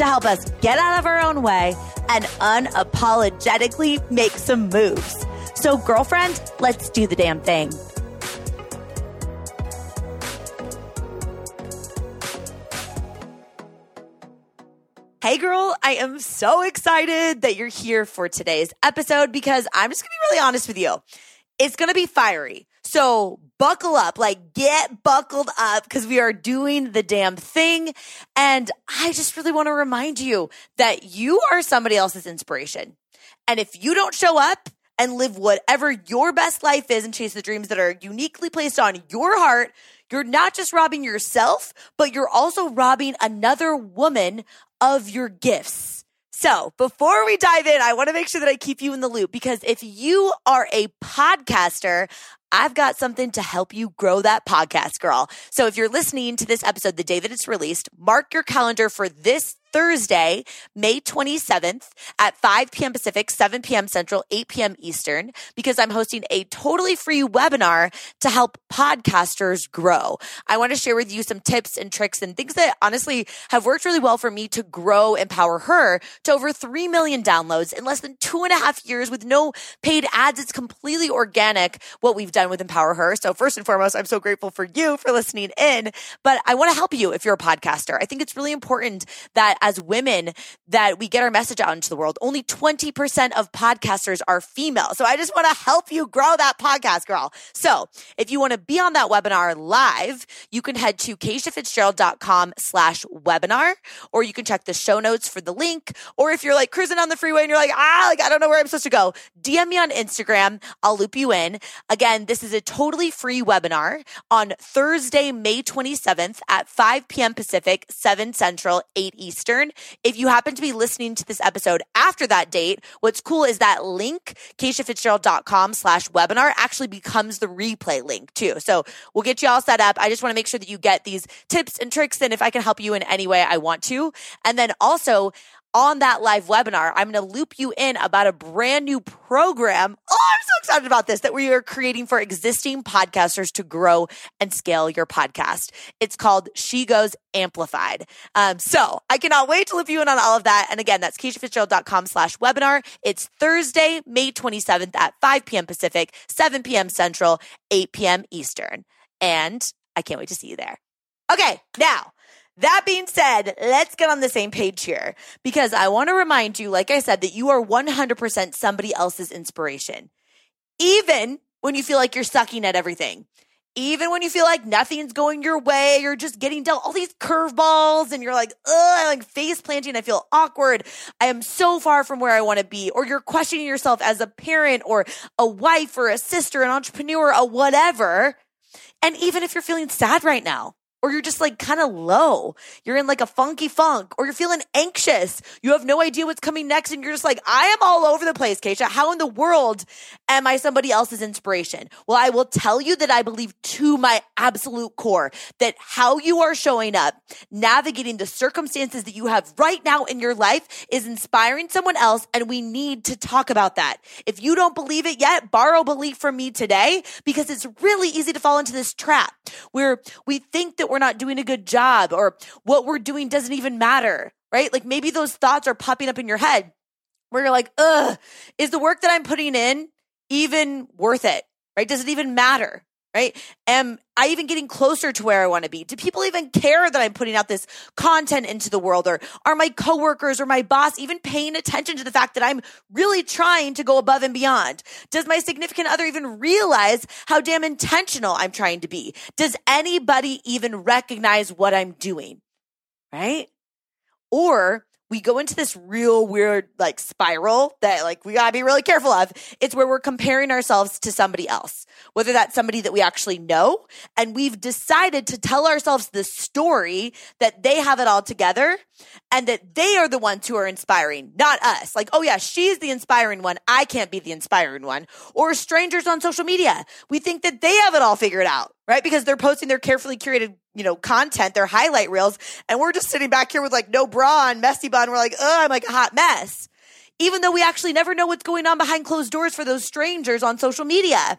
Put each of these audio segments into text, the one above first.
to help us get out of our own way and unapologetically make some moves. So, girlfriend, let's do the damn thing. Hey girl, I am so excited that you're here for today's episode because I'm just gonna be really honest with you. It's gonna be fiery. So buckle up, like get buckled up because we are doing the damn thing. And I just really want to remind you that you are somebody else's inspiration. And if you don't show up and live whatever your best life is and chase the dreams that are uniquely placed on your heart, you're not just robbing yourself, but you're also robbing another woman of your gifts. So before we dive in, I want to make sure that I keep you in the loop because if you are a podcaster, I've got something to help you grow that podcast, girl. So if you're listening to this episode the day that it's released, mark your calendar for this Thursday, May 27th at 5 p.m. Pacific, 7 p.m. Central, 8 p.m. Eastern, because I'm hosting a totally free webinar to help podcasters grow. I want to share with you some tips and tricks and things that honestly have worked really well for me to grow Empower Her to over 3 million downloads in less than two and a half years with no paid ads. It's completely organic what we've done with Empower Her. So first and foremost, I'm so grateful for you for listening in, but I want to help you if you're a podcaster. I think it's really important that as women that we get our message out into the world. Only 20% of podcasters are female. So I just want to help you grow that podcast, girl. So if you want to be on that webinar live, you can head to keishafitzgerald.com slash webinar, or you can check the show notes for the link. Or if you're like cruising on the freeway and you're like, ah, like, I don't know where I'm supposed to go, DM me on Instagram. I'll loop you in. Again, this is a totally free webinar on Thursday, May 27th at 5 p.m. Pacific, 7 Central, 8 Eastern. If you happen to be listening to this episode after that date, what's cool is that link, keishafitzgerald.com slash webinar actually becomes the replay link too. So we'll get you all set up. I just want to make sure that you get these tips and tricks. And if I can help you in any way, I want to. And then also, on that live webinar, I'm going to loop you in about a brand new program. Oh, I'm so excited about this that we are creating for existing podcasters to grow and scale your podcast. It's called She Goes Amplified. Um, so I cannot wait to loop you in on all of that. And again, that's keishafitzgerald.com slash webinar. It's Thursday, May 27th at 5 p.m. Pacific, 7 p.m. Central, 8 p.m. Eastern. And I can't wait to see you there. Okay, now that being said, let's get on the same page here because I want to remind you, like I said, that you are 100% somebody else's inspiration. Even when you feel like you're sucking at everything. Even when you feel like nothing's going your way, you're just getting dealt all these curveballs and you're like, ugh, I'm like face planting. I feel awkward. I am so far from where I want to be. Or you're questioning yourself as a parent or a wife or a sister, an entrepreneur, a whatever. And even if you're feeling sad right now, or you're just like kind of low. You're in like a funky funk or you're feeling anxious. You have no idea what's coming next. And you're just like, I am all over the place, Keisha. How in the world am I somebody else's inspiration? Well, I will tell you that I believe to my absolute core that how you are showing up, navigating the circumstances that you have right now in your life is inspiring someone else. And we need to talk about that. If you don't believe it yet, borrow belief from me today because it's really easy to fall into this trap where we think that we're not doing a good job or what we're doing doesn't even matter, right? Like maybe those thoughts are popping up in your head where you're like, ugh, is the work that I'm putting in even worth it? Right? Does it even matter? Right? Am I even getting closer to where I want to be? Do people even care that I'm putting out this content into the world? Or are my coworkers or my boss even paying attention to the fact that I'm really trying to go above and beyond? Does my significant other even realize how damn intentional I'm trying to be? Does anybody even recognize what I'm doing? Right? Or we go into this real weird like spiral that like we gotta be really careful of. It's where we're comparing ourselves to somebody else, whether that's somebody that we actually know. And we've decided to tell ourselves the story that they have it all together and that they are the ones who are inspiring, not us. Like, oh yeah, she's the inspiring one. I can't be the inspiring one. Or strangers on social media. We think that they have it all figured out, right? Because they're posting their carefully curated you know, content, their highlight reels. And we're just sitting back here with like no bra and messy bun. We're like, oh, I'm like a hot mess. Even though we actually never know what's going on behind closed doors for those strangers on social media.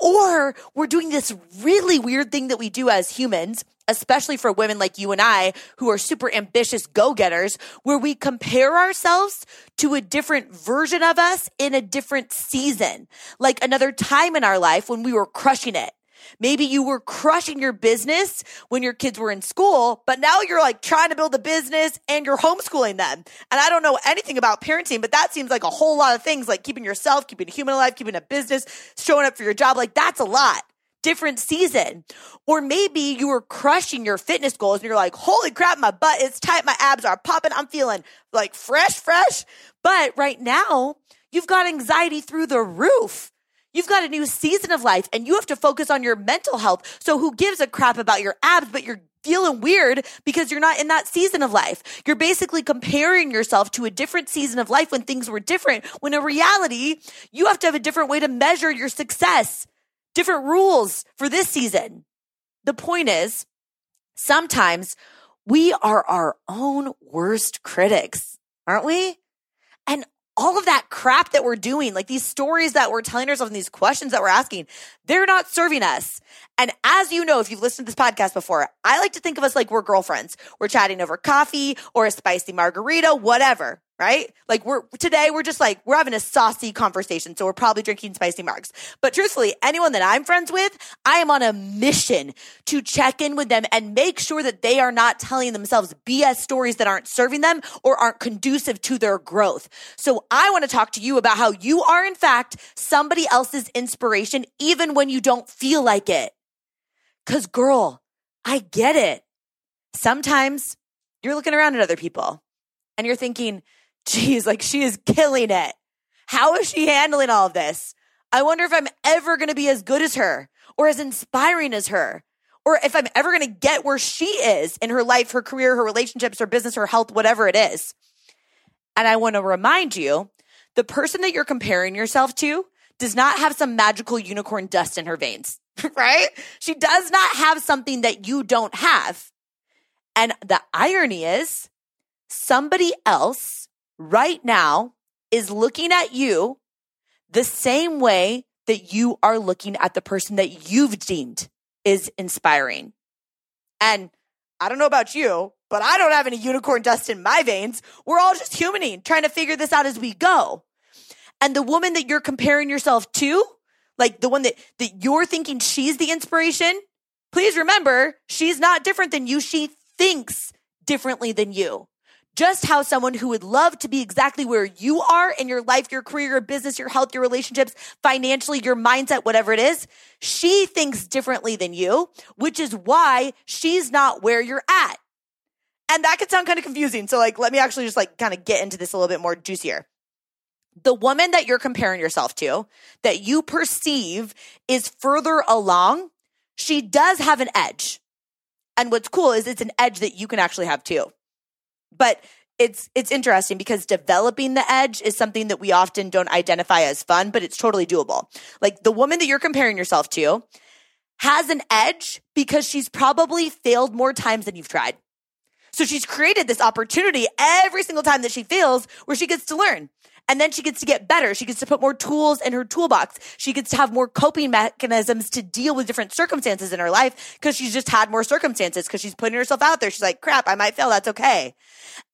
Or we're doing this really weird thing that we do as humans, especially for women like you and I who are super ambitious go getters, where we compare ourselves to a different version of us in a different season, like another time in our life when we were crushing it Maybe you were crushing your business when your kids were in school, but now you're like trying to build a business and you're homeschooling them. And I don't know anything about parenting, but that seems like a whole lot of things like keeping yourself, keeping a human alive, keeping a business, showing up for your job. Like that's a lot. Different season. Or maybe you were crushing your fitness goals and you're like, holy crap, my butt is tight. My abs are popping. I'm feeling like fresh, fresh. But right now you've got anxiety through the roof You've got a new season of life and you have to focus on your mental health. So who gives a crap about your abs, but you're feeling weird because you're not in that season of life. You're basically comparing yourself to a different season of life when things were different. When in reality, you have to have a different way to measure your success, different rules for this season. The point is, sometimes we are our own worst critics, aren't we? And all of that crap that we're doing, like these stories that we're telling ourselves and these questions that we're asking, they're not serving us. And as you know, if you've listened to this podcast before, I like to think of us like we're girlfriends. We're chatting over coffee or a spicy margarita, whatever right? Like we're today we're just like we're having a saucy conversation, so we're probably drinking spicy marks. But truthfully, anyone that I'm friends with, I am on a mission to check in with them and make sure that they are not telling themselves BS stories that aren't serving them or aren't conducive to their growth. So I want to talk to you about how you are in fact somebody else's inspiration even when you don't feel like it. Cuz girl, I get it. Sometimes you're looking around at other people and you're thinking, geez, like she is killing it. How is she handling all of this? I wonder if I'm ever going to be as good as her or as inspiring as her or if I'm ever going to get where she is in her life, her career, her relationships, her business, her health, whatever it is. And I want to remind you the person that you're comparing yourself to does not have some magical unicorn dust in her veins, right? She does not have something that you don't have. And the irony is somebody else right now is looking at you the same way that you are looking at the person that you've deemed is inspiring. And I don't know about you, but I don't have any unicorn dust in my veins. We're all just humaning, trying to figure this out as we go. And the woman that you're comparing yourself to, like the one that, that you're thinking she's the inspiration, please remember she's not different than you. She thinks differently than you just how someone who would love to be exactly where you are in your life, your career, your business, your health, your relationships, financially, your mindset, whatever it is, she thinks differently than you, which is why she's not where you're at. And that could sound kind of confusing. So like, let me actually just like kind of get into this a little bit more juicier. The woman that you're comparing yourself to, that you perceive is further along, she does have an edge. And what's cool is it's an edge that you can actually have too. But it's it's interesting because developing the edge is something that we often don't identify as fun, but it's totally doable. Like the woman that you're comparing yourself to has an edge because she's probably failed more times than you've tried. So she's created this opportunity every single time that she fails where she gets to learn. And then she gets to get better. She gets to put more tools in her toolbox. She gets to have more coping mechanisms to deal with different circumstances in her life because she's just had more circumstances because she's putting herself out there. She's like, crap, I might fail. That's okay.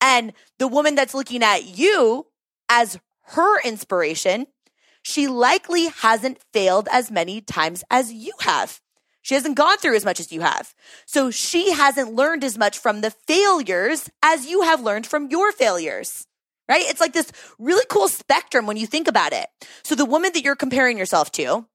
And the woman that's looking at you as her inspiration, she likely hasn't failed as many times as you have. She hasn't gone through as much as you have. So she hasn't learned as much from the failures as you have learned from your failures right? It's like this really cool spectrum when you think about it. So the woman that you're comparing yourself to,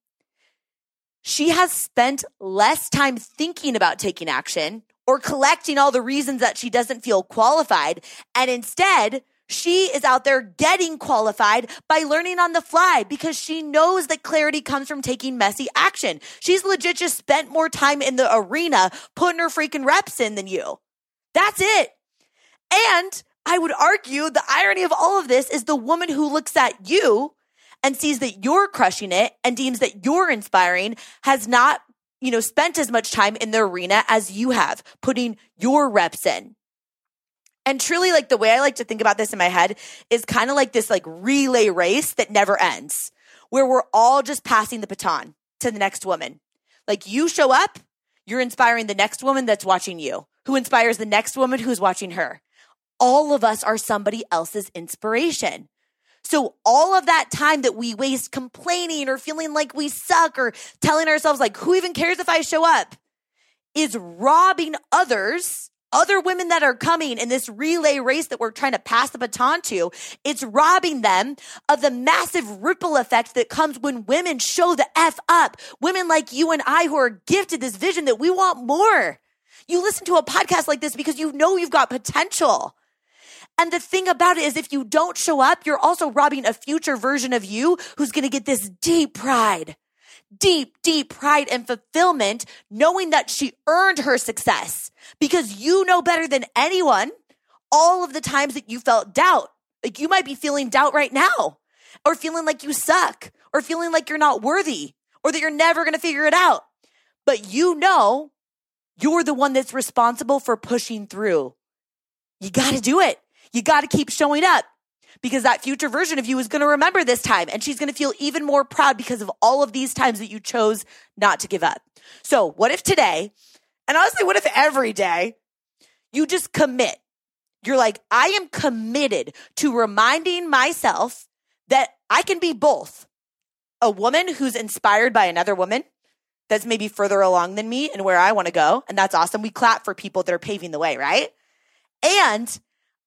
she has spent less time thinking about taking action or collecting all the reasons that she doesn't feel qualified. And instead, she is out there getting qualified by learning on the fly because she knows that clarity comes from taking messy action. She's legit just spent more time in the arena putting her freaking reps in than you. That's it. And I would argue the irony of all of this is the woman who looks at you and sees that you're crushing it and deems that you're inspiring has not, you know, spent as much time in the arena as you have putting your reps in. And truly, like the way I like to think about this in my head is kind of like this like relay race that never ends, where we're all just passing the baton to the next woman. Like you show up, you're inspiring the next woman that's watching you, who inspires the next woman who's watching her. All of us are somebody else's inspiration. So all of that time that we waste complaining or feeling like we suck or telling ourselves like, who even cares if I show up is robbing others other women that are coming in this relay race that we're trying to pass the baton to, it's robbing them of the massive ripple effect that comes when women show the F up. Women like you and I who are gifted this vision that we want more. You listen to a podcast like this because you know you've got potential. And the thing about it is, if you don't show up, you're also robbing a future version of you who's going to get this deep pride deep, deep pride and fulfillment knowing that she earned her success because you know better than anyone all of the times that you felt doubt. Like you might be feeling doubt right now or feeling like you suck or feeling like you're not worthy or that you're never going to figure it out. But you know you're the one that's responsible for pushing through. You got to do it. You got to keep showing up because that future version of you is going to remember this time and she's going to feel even more proud because of all of these times that you chose not to give up. So what if today, and honestly, what if every day you just commit? You're like, I am committed to reminding myself that I can be both a woman who's inspired by another woman that's maybe further along than me and where I want to go. And that's awesome. We clap for people that are paving the way, right? And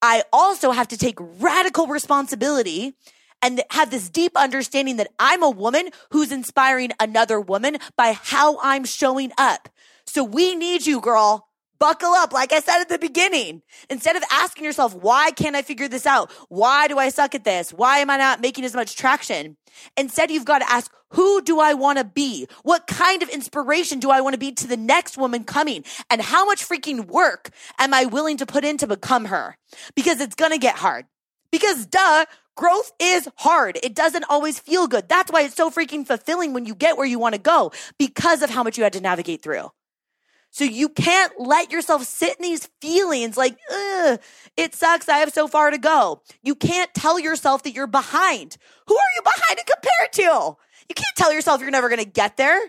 I also have to take radical responsibility and have this deep understanding that I'm a woman who's inspiring another woman by how I'm showing up. So we need you, girl. Buckle up. Like I said at the beginning, instead of asking yourself, why can't I figure this out? Why do I suck at this? Why am I not making as much traction? Instead, you've got to ask, who do I want to be? What kind of inspiration do I want to be to the next woman coming? And how much freaking work am I willing to put in to become her? Because it's going to get hard. Because duh, growth is hard. It doesn't always feel good. That's why it's so freaking fulfilling when you get where you want to go because of how much you had to navigate through. So you can't let yourself sit in these feelings like, it sucks. I have so far to go. You can't tell yourself that you're behind. Who are you behind to compare to? You can't tell yourself you're never going to get there.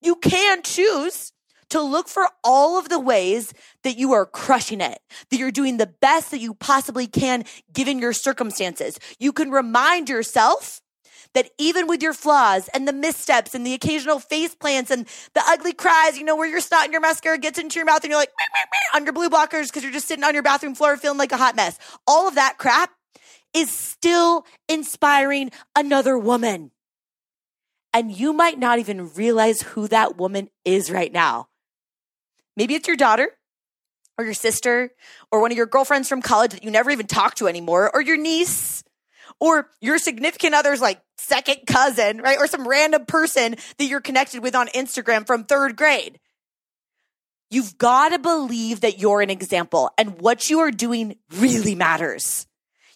You can choose to look for all of the ways that you are crushing it, that you're doing the best that you possibly can given your circumstances. You can remind yourself that even with your flaws and the missteps and the occasional face plants and the ugly cries, you know, where your snot and your mascara gets into your mouth and you're like, meh, meh, meh, on your blue blockers because you're just sitting on your bathroom floor feeling like a hot mess. All of that crap is still inspiring another woman. And you might not even realize who that woman is right now. Maybe it's your daughter or your sister or one of your girlfriends from college that you never even talk to anymore or your niece or your significant other's like second cousin, right? Or some random person that you're connected with on Instagram from third grade. You've got to believe that you're an example and what you are doing really matters.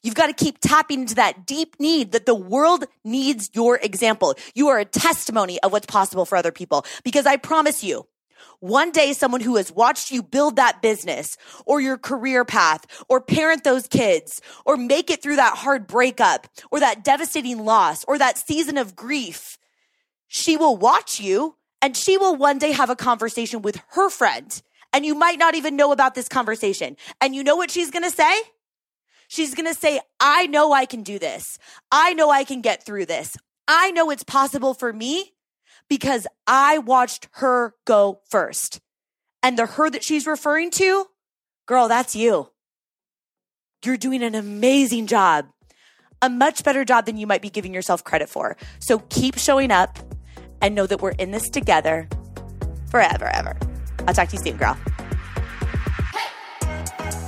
You've got to keep tapping into that deep need that the world needs your example. You are a testimony of what's possible for other people because I promise you, one day someone who has watched you build that business or your career path or parent those kids or make it through that hard breakup or that devastating loss or that season of grief, she will watch you and she will one day have a conversation with her friend. And you might not even know about this conversation. And you know what she's going to say? She's going to say, I know I can do this. I know I can get through this. I know it's possible for me because I watched her go first. And the her that she's referring to, girl, that's you. You're doing an amazing job, a much better job than you might be giving yourself credit for. So keep showing up and know that we're in this together forever, ever. I'll talk to you soon, girl.